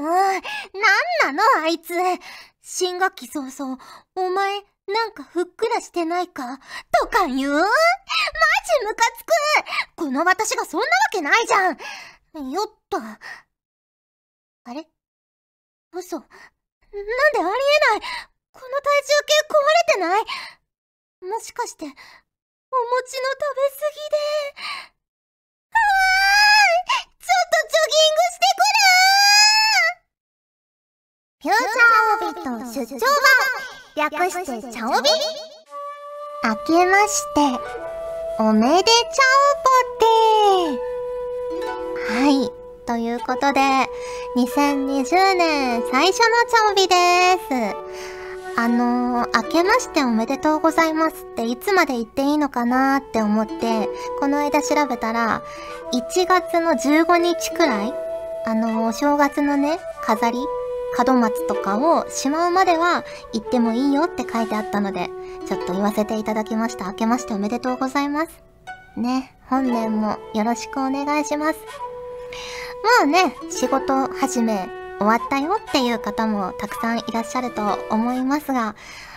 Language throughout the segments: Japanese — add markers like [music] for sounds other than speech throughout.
もう、なんなのあいつ。新学期早々、お前、なんかふっくらしてないか？とか言う？マジムカつく！この私がそんなわけないじゃん！よっと。あれ？嘘。なんでありえない？この体重計壊れてない？もしかして、お餅の食べ過ぎで？あーちょっとジョギングしてくるー！フューチャーオビット出張版。略してチャオビ。明けましておめでちゃおぽてはい。ということで2020年最初のチャオビです。あのー、明けましておめでとうございますっていつまで言っていいのかなって思ってこの間調べたら1月の15日くらいあのー、お正月のね飾り門松とかをしまうまでは行ってもいいよって書いてあったので、ちょっと言わせていただきました。明けましておめでとうございます。ね、本年もよろしくお願いします。もうね、仕事始め終わったよっていう方もたくさんいらっしゃると思いますが、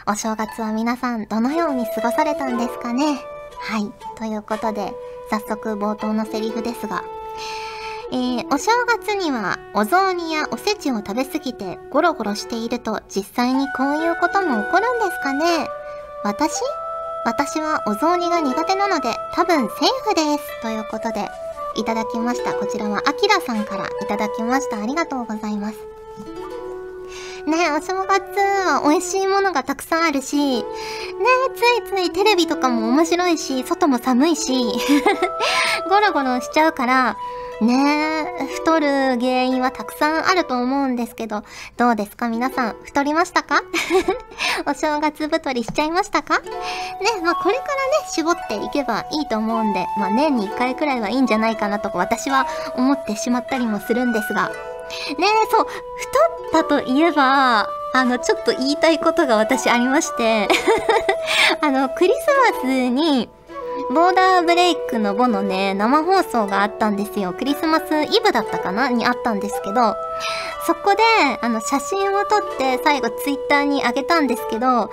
お正月は皆さんどのように過ごされたんですかねはい。ということで、早速冒頭のセリフですが、えー、お正月にはお雑煮やおせちを食べ過ぎてゴロゴロしていると実際にこういうことも起こるんですかね私？私はお雑煮が苦手なので多分セーフです。ということで、いただきました。こちらはアキラさんからいただきました。ありがとうございます。ねえお正月は美味しいものがたくさんあるし、ねえついついテレビとかも面白いし、外も寒いし、[laughs] ゴロゴロしちゃうから、ねえ、太る原因はたくさんあると思うんですけど、どうですか？皆さん、太りましたか？[laughs] お正月太りしちゃいましたか？ね、まあこれからね、絞っていけばいいと思うんで、まあ年に1回くらいはいいんじゃないかなと私は思ってしまったりもするんですが、ねえ、そう、太ったといえば、あの、ちょっと言いたいことが私ありまして。[laughs] あの、クリスマスに、ボーダーブレイクの後のね、生放送があったんですよ。クリスマスイブだったかな？にあったんですけど、そこで、あの、写真を撮って最後ツイッターにあげたんですけど、なん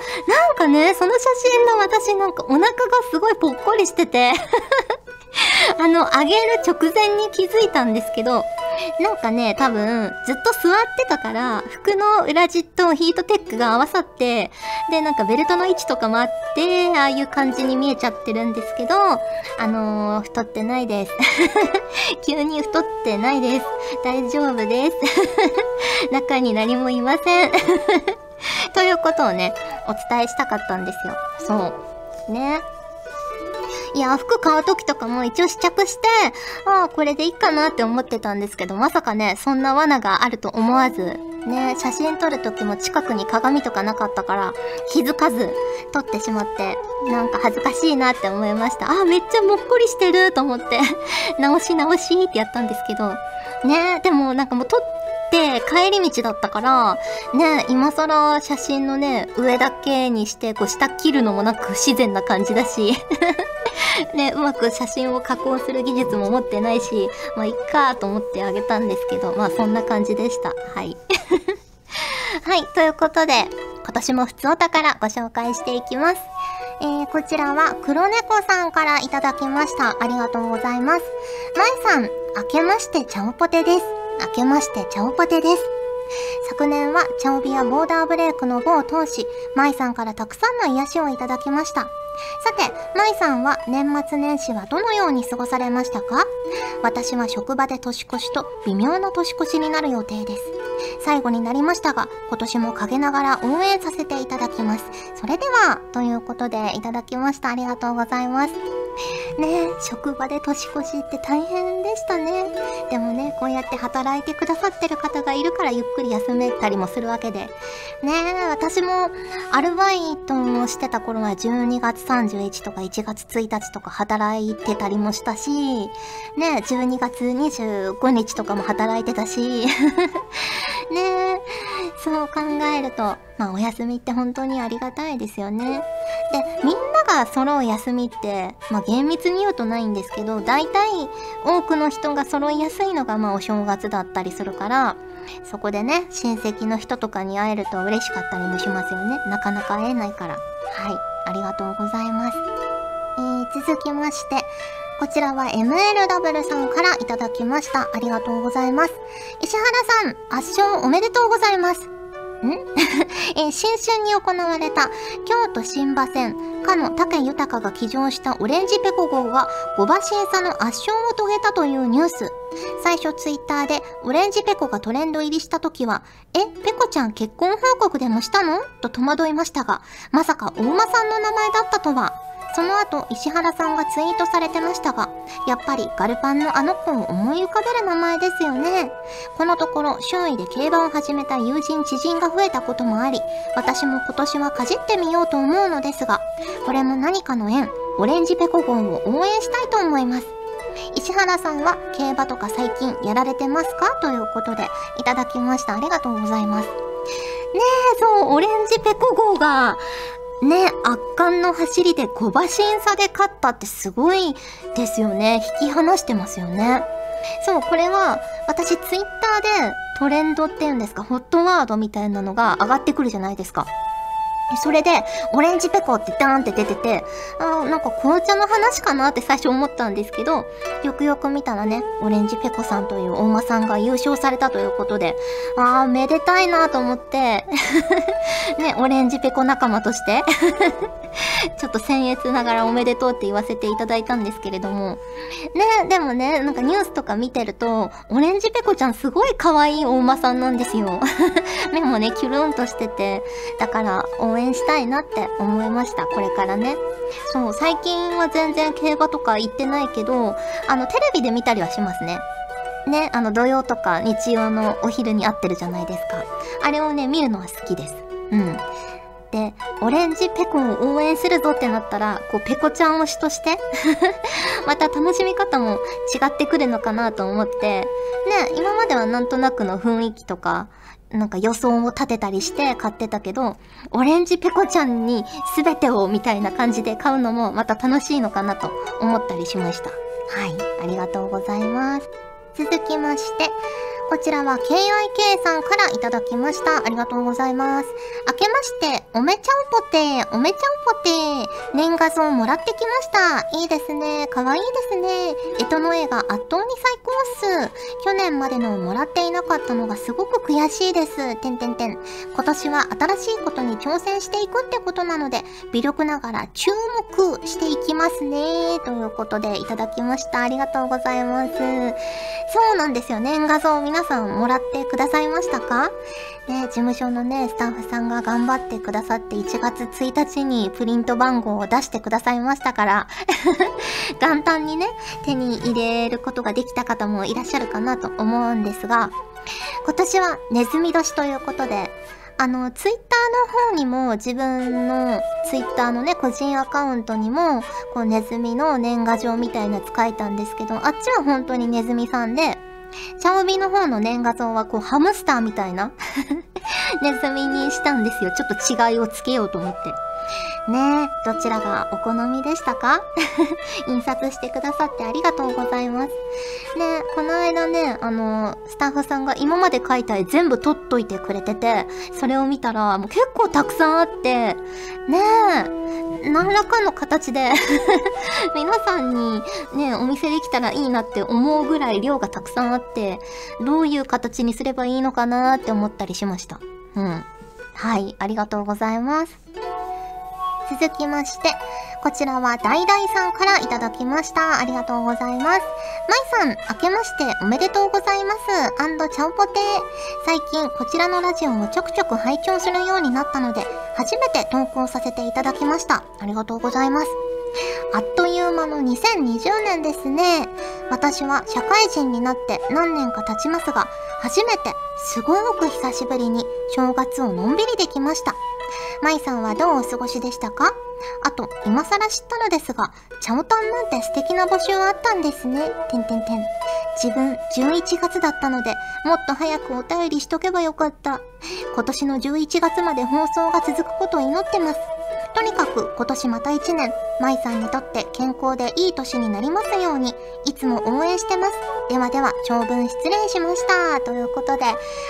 かね、その写真の私なんかお腹がすごいぽっこりしてて [laughs] あの、あげる直前に気づいたんですけど、なんかね、多分、ずっと座ってたから、服の裏地とヒートテックが合わさって、で、なんかベルトの位置とかもあって、ああいう感じに見えちゃってるんですけど、あのー、太ってないです。[laughs] 急に太ってないです。大丈夫です。[laughs] 中に何もいません。[laughs] ということをね、お伝えしたかったんですよ。そう。ね。いや、服買う時とかも一応試着して、ああ、これでいいかなって思ってたんですけど、まさかね、そんな罠があると思わず、ね、写真撮る時も近くに鏡とかなかったから、気づかず撮ってしまって、なんか恥ずかしいなって思いました。ああ、めっちゃもっこりしてると思って、[laughs] 直し直しってやったんですけど、ね、でもなんかもう撮って、って帰り道だったから、ね、今更写真のね、上だけにして、こう下切るのもなく不自然な感じだし、[laughs] ね、うまく写真を加工する技術も持ってないし、まあ、いっかと思ってあげたんですけど、まあ、そんな感じでした。はい。[laughs] はい、ということで、今年も普通お宝ご紹介していきます。えー、こちらは黒猫さんからいただきました。ありがとうございます。まいさん、明けましてちゃんぽてです。明けましてちゃんぽてです。昨年はチャオビアボーダーブレイクの棒を通し、マイさんからたくさんの癒しをいただきました。さて、舞さんは年末年始はどのように過ごされましたか？私は職場で年越しと微妙な年越しになる予定です。最後になりましたが、今年も陰ながら応援させていただきます。それでは、ということでいただきました。ありがとうございます。ね職場で年越しって大変でしたね。でもね、こうやって働いてくださってる方がいるからゆっくり休めたりもするわけで。ね私もアルバイトをしてた頃は12月31とか1月1日とか働いてたりもしたし、ね12月25日とかも働いてたし、[laughs] ねそう考えると、まあお休みって本当にありがたいですよね。で、みんなが揃う休みって、まあ厳密に言うとないんですけど、大体多くの人が揃いやすいのがまあお正月だったりするから、そこでね、親戚の人とかに会えると嬉しかったりもしますよね。なかなか会えないから。はい、ありがとうございます。えー、続きまして、こちらは MLW さんからいただきました。ありがとうございます。石原さん、圧勝おめでとうございます。ん？[laughs] え新春に行われた京都新馬戦、かの武豊が騎乗したオレンジペコ号が5馬審査の圧勝を遂げたというニュース。最初ツイッターでオレンジペコがトレンド入りした時は、え、ペコちゃん結婚報告でもしたの？と戸惑いましたが、まさか大馬さんの名前だったとは。その後、石原さんがツイートされてましたが、やっぱりガルパンのあの子を思い浮かべる名前ですよね。このところ、周囲で競馬を始めた友人知人が増えたこともあり、私も今年はかじってみようと思うのですが、これも何かの縁、オレンジペコ号を応援したいと思います。石原さんは競馬とか最近やられてますか？ということでいただきました。ありがとうございます。ねえ、そう、オレンジペコ号が、ね、圧巻の走りで5馬身差で勝ったってすごいですよね。引き離してますよね。そう、これは私ツイッターでトレンドっていうんですか、ホットワードみたいなのが上がってくるじゃないですか。それで、オレンジペコってダーンって出てて、あなんか紅茶の話かなって最初思ったんですけど、よくよく見たらね、オレンジペコさんという大間さんが優勝されたということで、あー、めでたいなと思って、[laughs] ね、オレンジペコ仲間として [laughs] ちょっと僭越ながらおめでとうって言わせていただいたんですけれども。ね、でもね、なんかニュースとか見てると、オレンジペコちゃんすごい可愛い大間さんなんですよ。[laughs] 目もね、キュルンとしてて、だから応援援したいなって思いました、これからね。そう、最近は全然競馬とか行ってないけど、あの、テレビで見たりはしますね。ね、あの土曜とか日曜のお昼に合ってるじゃないですか。あれをね、見るのは好きです。うん。で、オレンジペコを応援するぞってなったら、こう、ペコちゃん推しとして [laughs] また楽しみ方も違ってくるのかなと思って、ね、今まではなんとなくの雰囲気とか、なんか予想を立てたりして買ってたけど、オレンジペコちゃんに全てをみたいな感じで買うのもまた楽しいのかなと思ったりしました。はい、ありがとうございます。続きまして、こちらは KIK さんからいただきました。ありがとうございます。明けまして、おめちゃんぽて、おめちゃんぽて、年画像もらってきました。いいですね。かわいいですね。えとの絵が圧倒に最高っす。去年までのもらっていなかったのがすごく悔しいです。てんてんてん。今年は新しいことに挑戦していくってことなので、微力ながら注目していきますね。ということでいただきました。ありがとうございます。そうなんですよ。年画像皆皆さんもらってくださいましたか？ね、事務所のね、スタッフさんが頑張ってくださって1月1日にプリント番号を出してくださいましたから [laughs] 元旦にね、手に入れることができた方もいらっしゃるかなと思うんですが、今年はネズミ年ということで、あの、ツイッターの方にも自分のツイッターのね、個人アカウントにも、こうネズミの年賀状みたいなやつ書いたんですけど、あっちは本当にネズミさんで、チャオビの方の年賀像はこうハムスターみたいな [laughs] ネズミにしたんですよ。ちょっと違いをつけようと思って。ねえ、どちらがお好みでしたか？[laughs] 印刷してくださってありがとうございます。ねこの間ね、あの、スタッフさんが今まで描いた絵全部撮っといてくれてて、それを見たらもう結構たくさんあって、ねえ、何らかの形で [laughs] 皆さんにね、お見せできたらいいなって思うぐらい量がたくさんあって、どういう形にすればいいのかなって思ったりしました。うん。はい、ありがとうございます。続きまして、こちらはダイダイさんからいただきました。ありがとうございます。まいさん、明けましておめでとうございます。アンドチャオポテー。最近、こちらのラジオをちょくちょく拝聴するようになったので、初めて投稿させていただきました。ありがとうございます。あっという間の2020年ですね。私は社会人になって何年か経ちますが、初めてすごく久しぶりに正月をのんびりできました。舞さんはどうお過ごしでしたか？あと、今更知ったのですが、チャオタンなんて素敵な募集あったんですね。てんてんてん。自分、11月だったので、もっと早くお便りしとけばよかった。今年の11月まで放送が続くことを祈ってます。とにかく今年また1年、舞さんにとって健康でいい年になりますように、いつも応援してます。ではでは、長文失礼しました。ということで、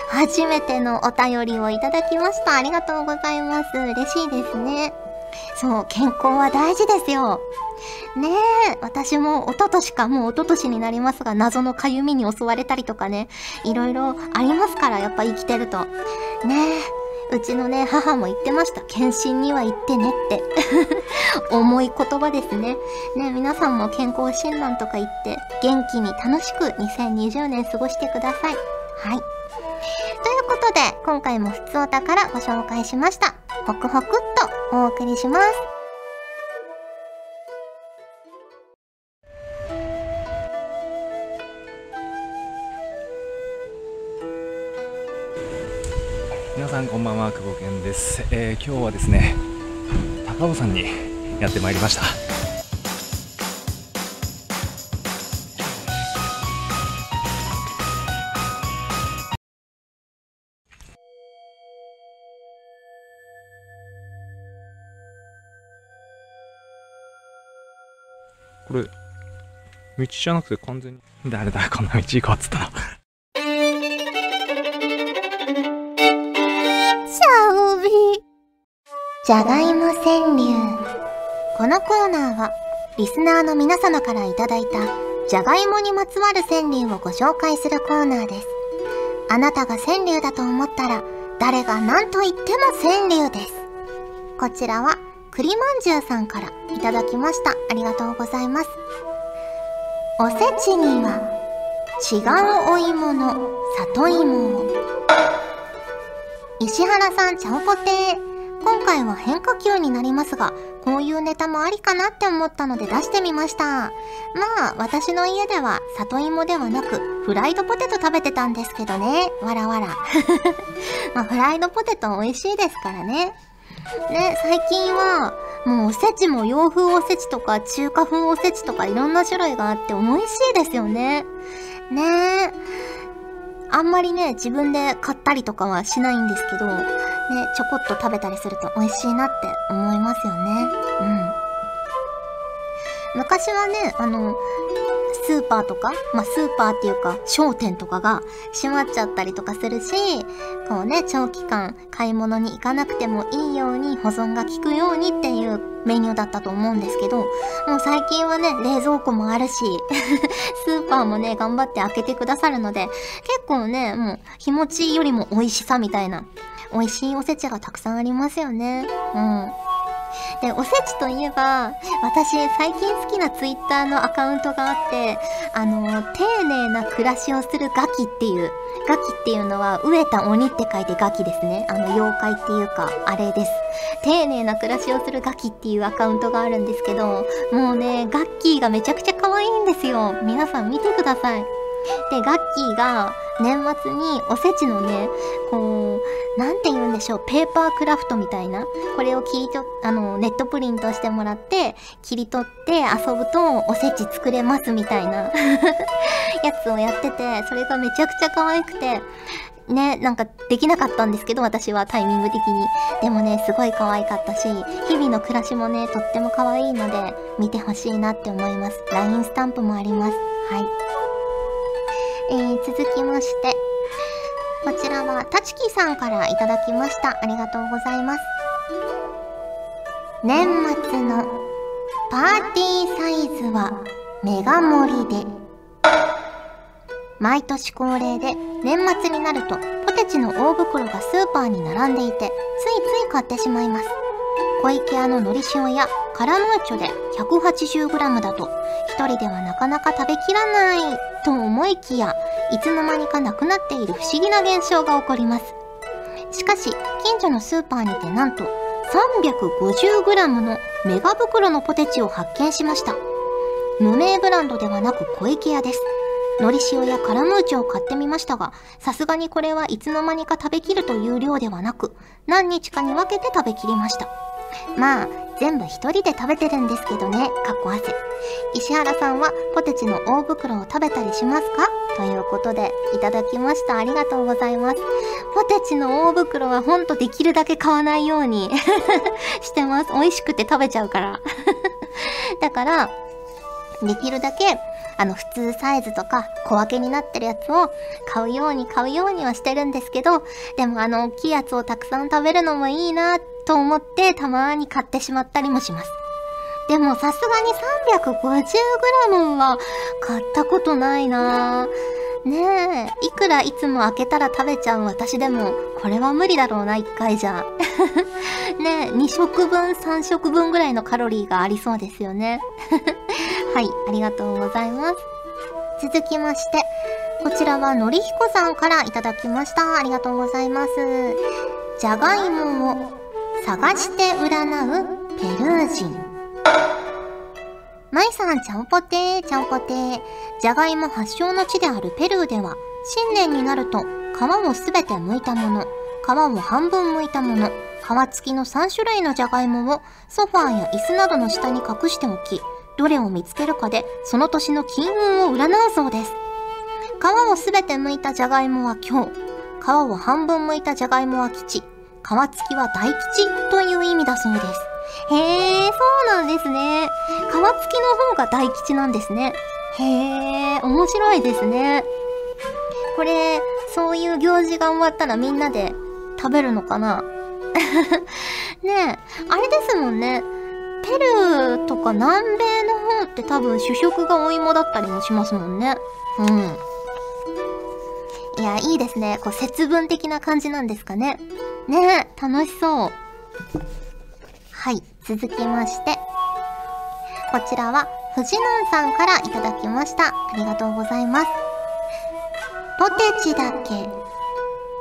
初めてのお便りをいただきました。ありがとうございます。嬉しいですね。そう、健康は大事ですよ。ねえ、私も一昨年か、もう一昨年になりますが、謎のかゆみに襲われたりとかね、いろいろありますから、やっぱ生きてると。ねえ、うちのね、母も言ってました。検診には行ってねって。[laughs] 重い言葉ですね。ね皆さんも健康診断とか行って、元気に楽しく2020年過ごしてください。はい。ということで、今回もふつおたからご紹介しました。ホクホクっとお送りします。さんこんばんは久保健です、えー、今日はですね高尾山にやってまいりましたこれ、道じゃなくて完全に。誰だ、こんな道行こうっつったの。じゃがいも川柳。このコーナーは、リスナーの皆様からいただいた、じゃがいもにまつわる川柳をご紹介するコーナーです。あなたが川柳だと思ったら、誰が何と言っても川柳です。こちらは、栗まんじゅうさんからいただきました。ありがとうございます。おせちには違うお芋の里芋を。石原さん、ちゃんぽてー。今回は変化球になりますが、こういうネタもありかなって思ったので出してみました。まあ、私の家では里芋ではなく、フライドポテト食べてたんですけどね。わらわら。[laughs] まあ、フライドポテト美味しいですからね。ね、最近は、もうおせちも洋風おせちとか中華風おせちとかいろんな種類があって美味しいですよね。ねえ。あんまりね、自分で買ったりとかはしないんですけど、ね、ちょこっと食べたりすると美味しいなって思いますよね。うん。昔はね、あの、スーパーとか、まあ、スーパーっていうか、商店とかが閉まっちゃったりとかするし、こうね、長期間買い物に行かなくてもいいように保存が効くようにっていうメニューだったと思うんですけど、もう最近はね、冷蔵庫もあるし、[laughs] スーパーもね、頑張って開けてくださるので、結構ね、もう日持ちよりも美味しさみたいな、美味しいおせちがたくさんありますよね。うん。で、おせちといえば、私最近好きなツイッターのアカウントがあって、あの、丁寧な暮らしをするガキっていう、ガキっていうのは飢えた鬼って書いてガキですね。あの、妖怪っていうか、あれです。丁寧な暮らしをするガキっていうアカウントがあるんですけど、もうね、ガッキーがめちゃくちゃ可愛いんですよ。皆さん見てください。で、ガッキーが年末におせちのね、こう、なんて言うんでしょう、ペーパークラフトみたいな、これを切りと、あの、ネットプリントしてもらって、切り取って遊ぶとおせち作れますみたいな [laughs] やつをやってて、それがめちゃくちゃ可愛くて、ね、なんかできなかったんですけど、私はタイミング的に。でもね、すごい可愛かったし、日々の暮らしもね、とっても可愛いので、見てほしいなって思います。LINE スタンプもあります。はい。えー、続きまして、こちらは、たちきさんからいただきました。ありがとうございます。年末のパーティーサイズはメガ盛りで。毎年恒例で年末になるとポテチの大袋がスーパーに並んでいてついつい買ってしまいます。小池屋ののり塩やカラムーチョで 180g だと一人ではなかなか食べきらないと思いきやいつの間にかなくなっている不思議な現象が起こります。しかし近所のスーパーにてなんと 350g のメガ袋のポテチを発見しました。無名ブランドではなく小池屋です。のり塩やカラムーチョを買ってみましたが、さすがにこれはいつの間にか食べきるという量ではなく、何日かに分けて食べきりました。まあ、全部一人で食べてるんですけどね、かっこ汗。石原さんはポテチの大袋を食べたりしますか？ということで、いただきました。ありがとうございます。ポテチの大袋はほんとできるだけ買わないように [laughs] してます。美味しくて食べちゃうから [laughs] だから、できるだけ、あの、普通サイズとか小分けになってるやつを買うように買うようにはしてるんですけど、でもあの、大きいやつをたくさん食べるのもいいなってと思ってたまに買ってしまったりもします。でもさすがに 350g は買ったことないなぁねえ、いくらいつも開けたら食べちゃう私でも、これは無理だろうな、1回じゃ。[laughs] ねえ、2食分、3食分ぐらいのカロリーがありそうですよね。[laughs] はい、ありがとうございます。続きまして、こちらはのりひこさんからいただきました。ありがとうございます。じゃがいもを探して占うペルー人。まいさん、ちゃんぽてー、ちゃんぽてー。じゃがいも発祥の地であるペルーでは、新年になると、皮をすべて剥いたもの、皮を半分剥いたもの、皮付きの3種類のじゃがいもをソファーや椅子などの下に隠しておき、どれを見つけるかで、その年の金運を占うそうです。皮をすべて剥いたじゃがいもは今日、皮を半分剥いたじゃがいもは吉、皮付きは大吉という意味だそうです。へえ、そうなんですね。皮付きの方が大吉なんですね。へえ、面白いですね。これ、そういう行事が終わったらみんなで食べるのかな？[laughs] ねえ、あれですもんね。ペルーとか南米の方って多分主食がお芋だったりもしますもんね。うん。いや、いいですね。こう、節分的な感じなんですかね。ねえ、楽しそう。はい、続きまして。こちらは、藤南さんからいただきました。ありがとうございます。ポテチだけ、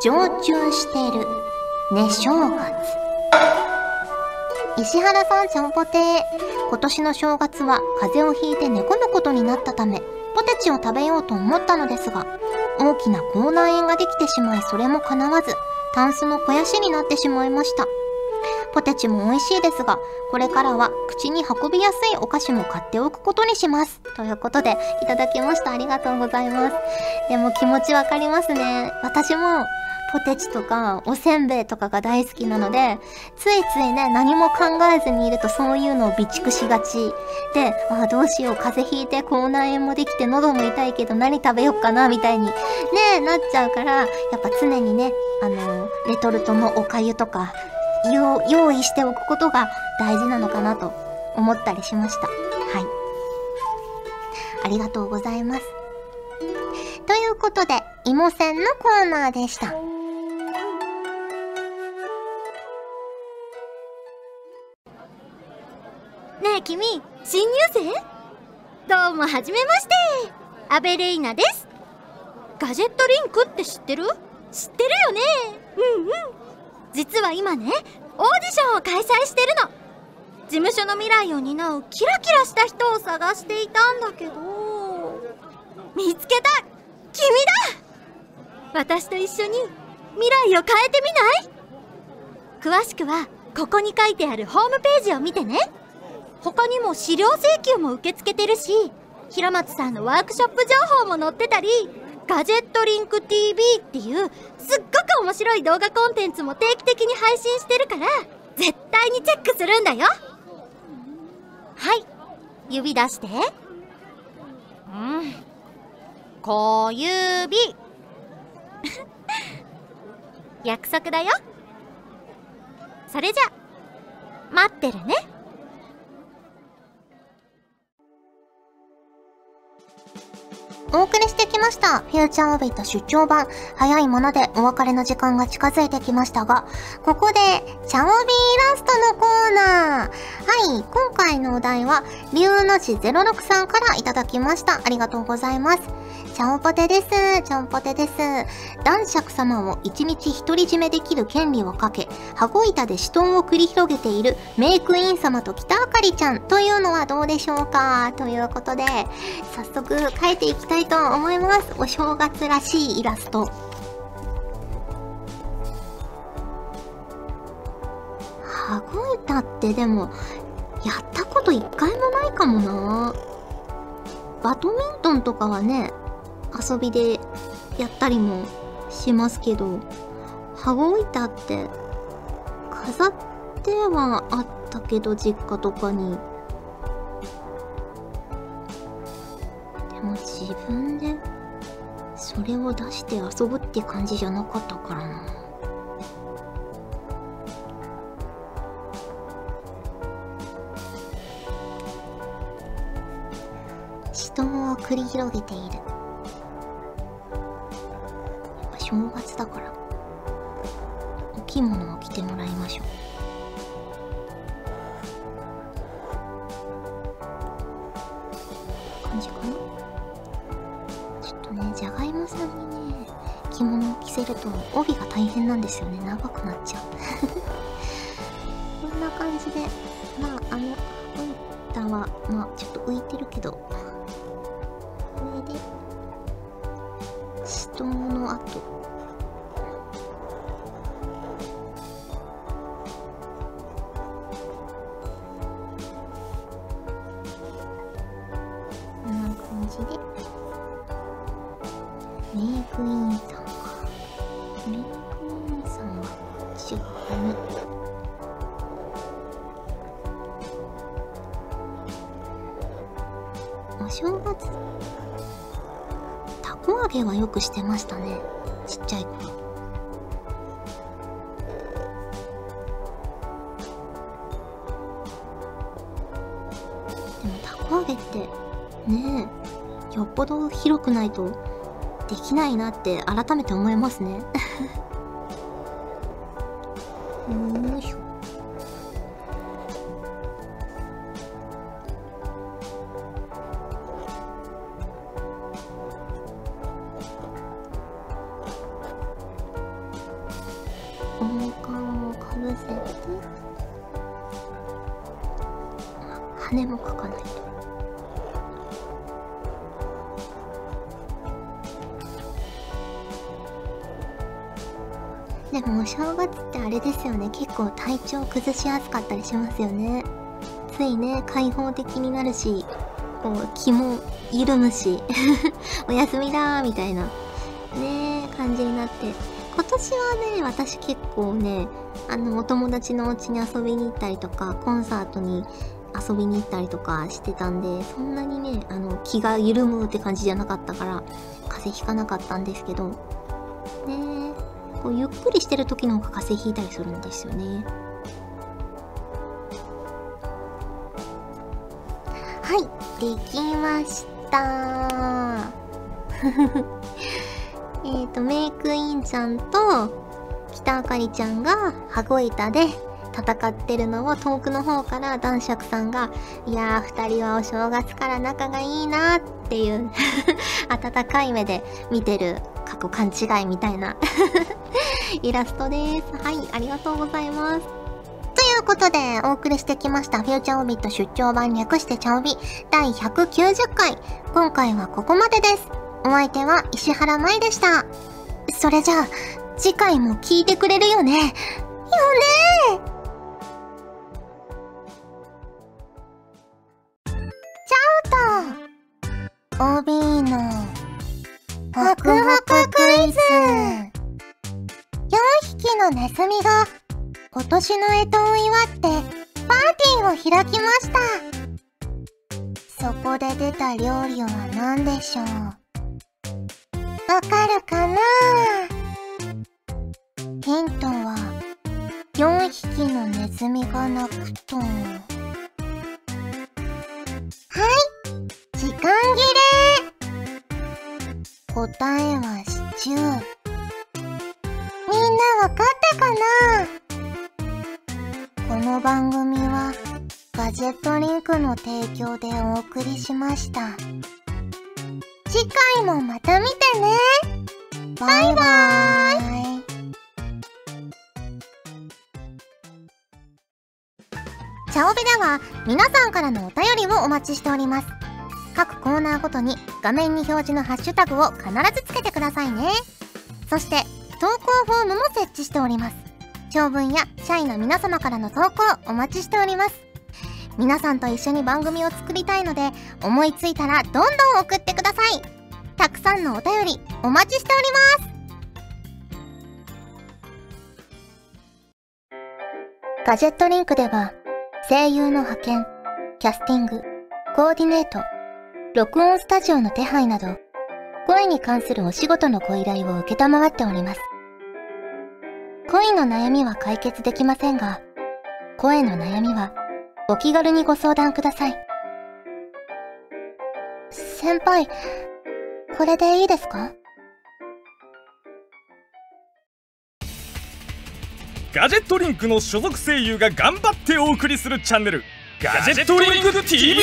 常駐してる、ね正月。石原さんちゃんぽてー。今年の正月は風邪をひいて寝込むことになったため、ポテチを食べようと思ったのですが、大きな口内炎ができてしまいそれも叶わず、タンスの肥やしになってしまいました。ポテチも美味しいですが、これからは口に運びやすいお菓子も買っておくことにします。ということで、いただきました。ありがとうございます。でも気持ちわかりますね。私も、ポテチとかおせんべいとかが大好きなので、ついついね、何も考えずにいるとそういうのを備蓄しがち。で、ああ、どうしよう、風邪ひいて口内炎もできて喉も痛いけど何食べよっかな、みたいに、ねなっちゃうから、やっぱ常にね、あの、レトルトのお粥とか、用意しておくことが大事なのかなと思ったりしました。はい。ありがとうございます。ということで、芋せんのコーナーでした。君、新入生？どうもはじめまして。アベレイナです。ガジェットリンクって知ってる？知ってるよね。うんうん。実は今ねオーディションを開催してるの。事務所の未来を担うキラキラした人を探していたんだけど。見つけた。君だ。私と一緒に未来を変えてみない？詳しくはここに書いてあるホームページを見てね。他にも資料請求も受け付けてるし平松さんのワークショップ情報も載ってたりガジェットリンク TV っていうすっごく面白い動画コンテンツも定期的に配信してるから絶対にチェックするんだよ。はい。指出して。うん。小指。[laughs] 約束だよ。それじゃ待ってるね。お送りしてきました。フューチャーオビット出張版。早いものでお別れの時間が近づいてきましたが、ここで、チャオビーラストのコーナー。はい、今回のお題は、竜の字06さんからいただきました。ありがとうございます。ちゃんぽてです。ちゃんぽてです。男爵様を一日独り占めできる権利をかけ、羽子板で死闘を繰り広げているメイクイン様と北あかりちゃんというのはどうでしょうか？ということで、早速書いていきたいと思います。お正月らしいイラスト。羽子板ってでも、やったこと一回もないかもなバドミントンとかはね、遊びでやったりもしますけど、羽子板って飾ってはあったけど実家とかに。でも自分でそれを出して遊ぶって感じじゃなかったからな。死闘を繰り広げている。正月だから。お着物を着てもらいましょう。感じかな？ちょっとねじゃがいもさんにね着物を着せると帯が大変なんですよね。長くなっちゃう。[laughs] こんな感じでたこ揚げはよくしてましたね。ちっちゃい頃でもたこ揚げってねえよっぽど広くないとできないなって改めて思いますね。王冠をかぶせて羽も描かないと。でもお正月ってあれですよね。結構体調崩しやすかったりしますよね。ついね開放的になるしこう気も緩むし。[laughs] お休みだーみたいなね感じになって。今年はね私結構ねあのお友達のお家に遊びに行ったりとかコンサートに遊びに行ったりとかしてたんでそんなにねあの気が緩むって感じじゃなかったから風邪ひかなかったんですけどねこうゆっくりしてる時の方が風邪ひいたりするんですよね。はいできました。えっとメイクインちゃんと北あかりちゃんが羽子板で戦ってるのを遠くの方から男爵さんが「いやー2人はお正月から仲がいいな」っていう [laughs] 温かい目で見てる過去勘違いみたいな [laughs] イラストです。はい、ありがとうございます。ということで、お送りしてきました、フューチャーオビット出張版略してチャオビ第190回。今回はここまでです。お相手は石原舞でした。それじゃあ、次回も聞いてくれるよね？よねチャオと、オビーの、ホクホククイズ。4匹のネズミが今年の干支を祝ってパーティーを開きました。そこで出た料理は何でしょう？わかるかな？ヒントは4匹のネズミが鳴くと。はい時間切れ。答えはシチュー。みんなわかったかな？この番組はガジェットリンクの提供でお送りしました。次回もまた見てねバイバイチャオベでは皆さんからのお便りをお待ちしております。各コーナーごとに画面に表示のハッシュタグを必ずつけてくださいね。そして投稿フォームも設置しております。長文や社員の皆様からの投稿お待ちしております。皆さんと一緒に番組を作りたいので、思いついたらどんどん送ってください。たくさんのお便りお待ちしております。ガジェットリンクでは、声優の派遣、キャスティング、コーディネート、録音スタジオの手配など、声に関するお仕事のご依頼を受けたまわっております。恋の悩みは解決できませんが、声の悩みはお気軽にご相談ください。先輩、これでいいですか？ガジェットリンクの所属声優が頑張ってお送りするチャンネルガジェットリンク TV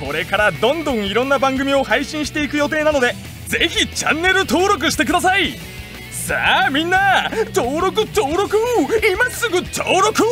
これからどんどんいろんな番組を配信していく予定なのでぜひチャンネル登録してください。さあみんな登録登録。今すぐ登録を。